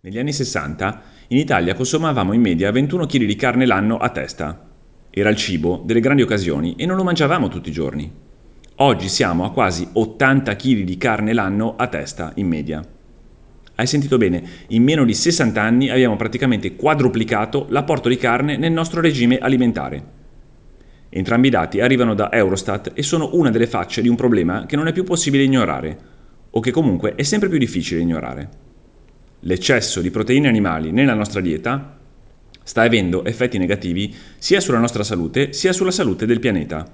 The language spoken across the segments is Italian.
Negli anni 60 in Italia consumavamo in media 21 kg di carne l'anno a testa. Era il cibo delle grandi occasioni e non lo mangiavamo tutti i giorni. Oggi siamo a quasi 80 kg di carne l'anno a testa in media. Hai sentito bene, in meno di 60 anni abbiamo praticamente quadruplicato l'apporto di carne nel nostro regime alimentare. Entrambi i dati arrivano da Eurostat e sono una delle facce di un problema che non è più possibile ignorare, o che comunque è sempre più difficile ignorare l'eccesso di proteine animali nella nostra dieta sta avendo effetti negativi sia sulla nostra salute sia sulla salute del pianeta.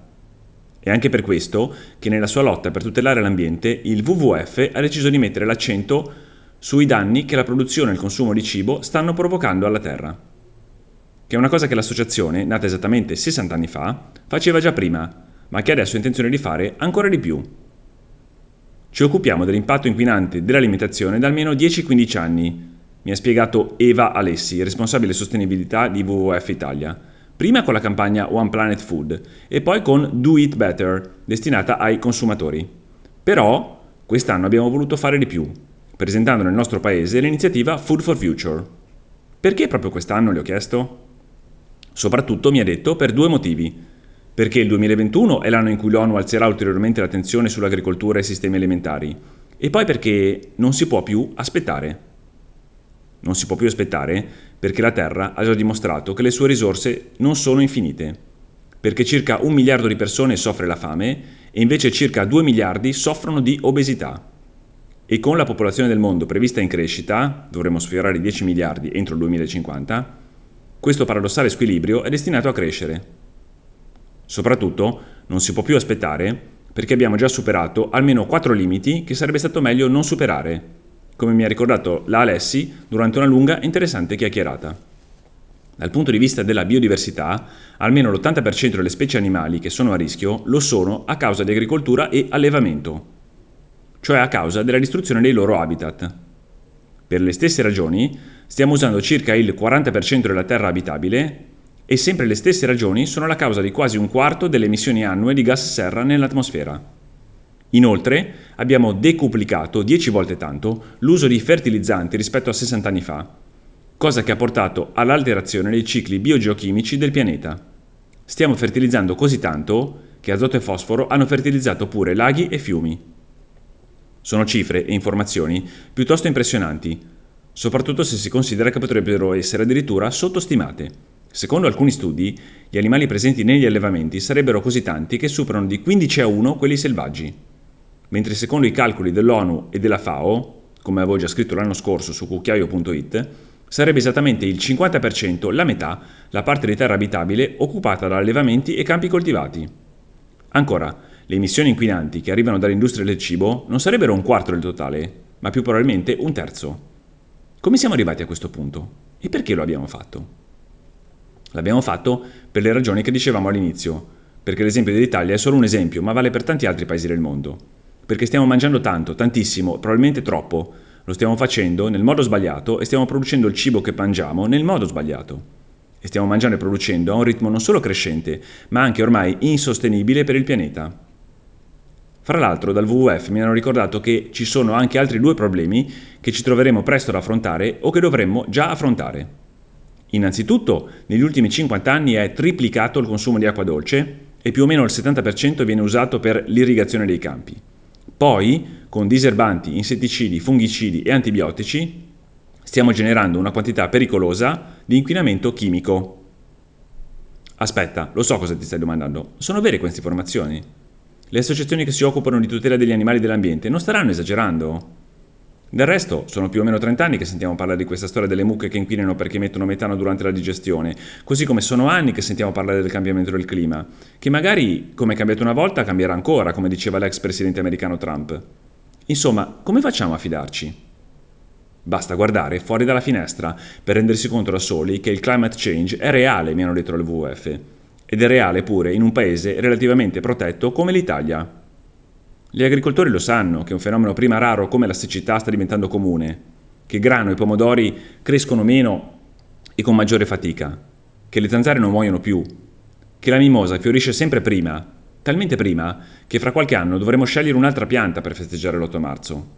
È anche per questo che nella sua lotta per tutelare l'ambiente il WWF ha deciso di mettere l'accento sui danni che la produzione e il consumo di cibo stanno provocando alla Terra. Che è una cosa che l'associazione, nata esattamente 60 anni fa, faceva già prima, ma che adesso ha intenzione di fare ancora di più. Ci occupiamo dell'impatto inquinante dell'alimentazione da almeno 10-15 anni, mi ha spiegato Eva Alessi, responsabile sostenibilità di WWF Italia. Prima con la campagna One Planet Food e poi con Do It Better, destinata ai consumatori. Però quest'anno abbiamo voluto fare di più, presentando nel nostro paese l'iniziativa Food for Future. Perché proprio quest'anno le ho chiesto? Soprattutto mi ha detto per due motivi perché il 2021 è l'anno in cui l'ONU alzerà ulteriormente l'attenzione sull'agricoltura e i sistemi alimentari, e poi perché non si può più aspettare. Non si può più aspettare perché la Terra ha già dimostrato che le sue risorse non sono infinite, perché circa un miliardo di persone soffre la fame e invece circa 2 miliardi soffrono di obesità. E con la popolazione del mondo prevista in crescita, dovremo sfiorare i 10 miliardi entro il 2050, questo paradossale squilibrio è destinato a crescere. Soprattutto non si può più aspettare perché abbiamo già superato almeno quattro limiti che sarebbe stato meglio non superare, come mi ha ricordato la Alessi durante una lunga e interessante chiacchierata. Dal punto di vista della biodiversità, almeno l'80% delle specie animali che sono a rischio lo sono a causa di agricoltura e allevamento, cioè a causa della distruzione dei loro habitat. Per le stesse ragioni, stiamo usando circa il 40% della terra abitabile e sempre le stesse ragioni sono la causa di quasi un quarto delle emissioni annue di gas serra nell'atmosfera. Inoltre abbiamo decuplicato 10 volte tanto l'uso di fertilizzanti rispetto a 60 anni fa, cosa che ha portato all'alterazione dei cicli biogeochimici del pianeta. Stiamo fertilizzando così tanto che azoto e fosforo hanno fertilizzato pure laghi e fiumi. Sono cifre e informazioni piuttosto impressionanti, soprattutto se si considera che potrebbero essere addirittura sottostimate. Secondo alcuni studi, gli animali presenti negli allevamenti sarebbero così tanti che superano di 15 a 1 quelli selvaggi. Mentre secondo i calcoli dell'ONU e della FAO, come avevo già scritto l'anno scorso su cucchiaio.it, sarebbe esattamente il 50%, la metà, la parte di terra abitabile occupata da allevamenti e campi coltivati. Ancora, le emissioni inquinanti che arrivano dall'industria del cibo non sarebbero un quarto del totale, ma più probabilmente un terzo. Come siamo arrivati a questo punto? E perché lo abbiamo fatto? L'abbiamo fatto per le ragioni che dicevamo all'inizio, perché l'esempio dell'Italia è solo un esempio, ma vale per tanti altri paesi del mondo. Perché stiamo mangiando tanto, tantissimo, probabilmente troppo. Lo stiamo facendo nel modo sbagliato e stiamo producendo il cibo che mangiamo nel modo sbagliato. E stiamo mangiando e producendo a un ritmo non solo crescente, ma anche ormai insostenibile per il pianeta. Fra l'altro dal WWF mi hanno ricordato che ci sono anche altri due problemi che ci troveremo presto ad affrontare o che dovremmo già affrontare. Innanzitutto, negli ultimi 50 anni è triplicato il consumo di acqua dolce e più o meno il 70% viene usato per l'irrigazione dei campi. Poi, con diserbanti, insetticidi, fungicidi e antibiotici, stiamo generando una quantità pericolosa di inquinamento chimico. Aspetta, lo so cosa ti stai domandando. Sono vere queste informazioni? Le associazioni che si occupano di tutela degli animali e dell'ambiente non staranno esagerando? Del resto, sono più o meno 30 anni che sentiamo parlare di questa storia delle mucche che inquinano perché emettono metano durante la digestione, così come sono anni che sentiamo parlare del cambiamento del clima, che magari, come è cambiato una volta, cambierà ancora, come diceva l'ex presidente americano Trump. Insomma, come facciamo a fidarci? Basta guardare fuori dalla finestra per rendersi conto da soli che il climate change è reale, mi hanno detto al WWF, ed è reale pure in un paese relativamente protetto come l'Italia. Gli agricoltori lo sanno che un fenomeno prima raro come la siccità sta diventando comune, che grano e pomodori crescono meno e con maggiore fatica, che le zanzare non muoiono più, che la mimosa fiorisce sempre prima, talmente prima che fra qualche anno dovremo scegliere un'altra pianta per festeggiare l'8 marzo.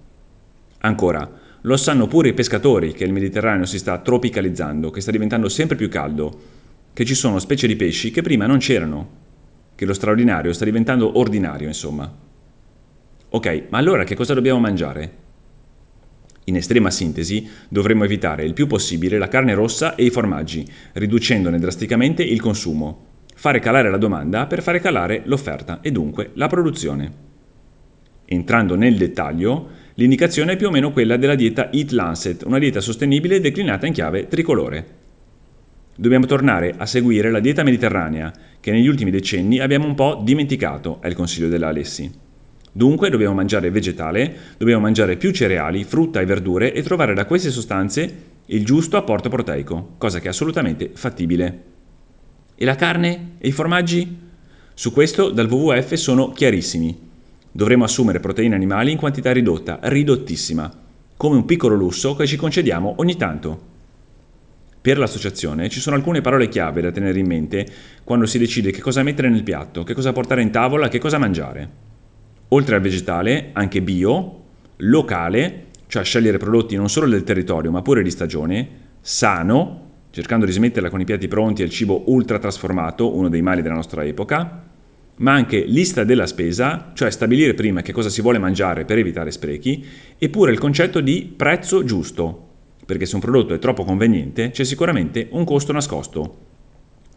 Ancora, lo sanno pure i pescatori che il Mediterraneo si sta tropicalizzando, che sta diventando sempre più caldo, che ci sono specie di pesci che prima non c'erano, che lo straordinario sta diventando ordinario, insomma. Ok, ma allora che cosa dobbiamo mangiare? In estrema sintesi, dovremmo evitare il più possibile la carne rossa e i formaggi, riducendone drasticamente il consumo, fare calare la domanda per fare calare l'offerta e dunque la produzione. Entrando nel dettaglio, l'indicazione è più o meno quella della dieta Eat Lancet, una dieta sostenibile declinata in chiave tricolore. Dobbiamo tornare a seguire la dieta mediterranea, che negli ultimi decenni abbiamo un po' dimenticato, è il consiglio della Alessi. Dunque dobbiamo mangiare vegetale, dobbiamo mangiare più cereali, frutta e verdure e trovare da queste sostanze il giusto apporto proteico, cosa che è assolutamente fattibile. E la carne e i formaggi? Su questo dal WWF sono chiarissimi. Dovremo assumere proteine animali in quantità ridotta, ridottissima, come un piccolo lusso che ci concediamo ogni tanto. Per l'associazione ci sono alcune parole chiave da tenere in mente quando si decide che cosa mettere nel piatto, che cosa portare in tavola, che cosa mangiare. Oltre al vegetale, anche bio, locale, cioè scegliere prodotti non solo del territorio ma pure di stagione, sano, cercando di smetterla con i piatti pronti e il cibo ultra trasformato, uno dei mali della nostra epoca, ma anche lista della spesa, cioè stabilire prima che cosa si vuole mangiare per evitare sprechi, eppure il concetto di prezzo giusto, perché se un prodotto è troppo conveniente c'è sicuramente un costo nascosto.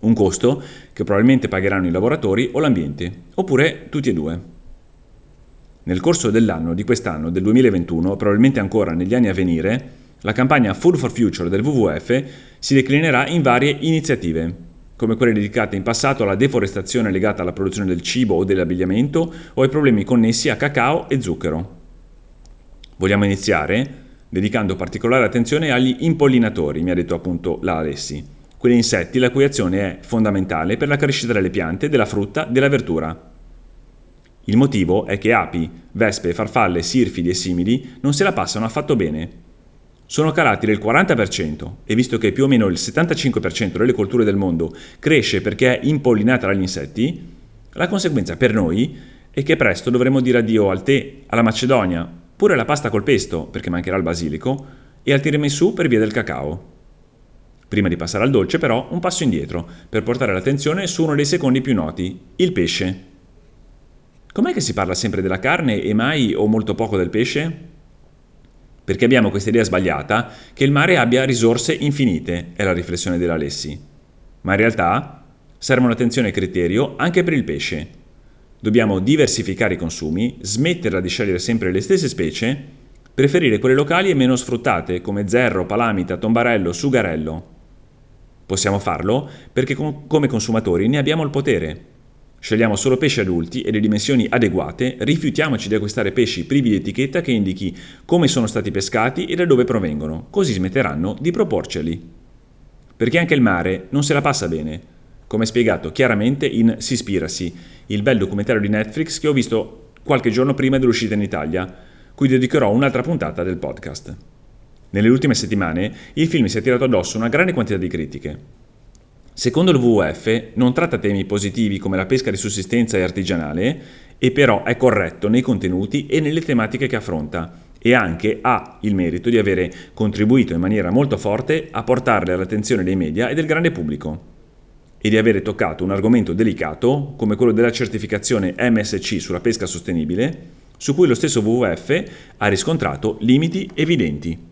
Un costo che probabilmente pagheranno i lavoratori o l'ambiente, oppure tutti e due. Nel corso dell'anno di quest'anno, del 2021, probabilmente ancora negli anni a venire, la campagna Food for Future del WWF si declinerà in varie iniziative, come quelle dedicate in passato alla deforestazione legata alla produzione del cibo o dell'abbigliamento o ai problemi connessi a cacao e zucchero. Vogliamo iniziare dedicando particolare attenzione agli impollinatori, mi ha detto appunto la Alessi, quegli insetti la cui azione è fondamentale per la crescita delle piante, della frutta, della verdura. Il motivo è che api, vespe, farfalle, sirfidi e simili non se la passano affatto bene sono calati del 40% e visto che più o meno il 75% delle colture del mondo cresce perché è impollinata dagli insetti, la conseguenza per noi è che presto dovremo dire addio al tè, alla macedonia, pure alla pasta col pesto perché mancherà il basilico e al tiramisù per via del cacao. Prima di passare al dolce però un passo indietro per portare l'attenzione su uno dei secondi più noti, il pesce. Com'è che si parla sempre della carne e mai o molto poco del pesce? perché abbiamo questa idea sbagliata che il mare abbia risorse infinite, è la riflessione dell'Alessi. Ma in realtà serve un'attenzione criterio anche per il pesce. Dobbiamo diversificare i consumi, smetterla di scegliere sempre le stesse specie, preferire quelle locali e meno sfruttate come zerro, palamita, tombarello, sugarello. Possiamo farlo perché come consumatori ne abbiamo il potere Scegliamo solo pesci adulti e le dimensioni adeguate, rifiutiamoci di acquistare pesci privi di etichetta che indichi come sono stati pescati e da dove provengono, così smetteranno di proporceli. Perché anche il mare non se la passa bene, come spiegato chiaramente in Sispiracy, il bel documentario di Netflix che ho visto qualche giorno prima dell'uscita in Italia, cui dedicherò un'altra puntata del podcast. Nelle ultime settimane il film si è tirato addosso una grande quantità di critiche, Secondo il WWF non tratta temi positivi come la pesca di sussistenza e artigianale, e però è corretto nei contenuti e nelle tematiche che affronta e anche ha il merito di avere contribuito in maniera molto forte a portarle all'attenzione dei media e del grande pubblico e di avere toccato un argomento delicato come quello della certificazione MSC sulla pesca sostenibile, su cui lo stesso WWF ha riscontrato limiti evidenti.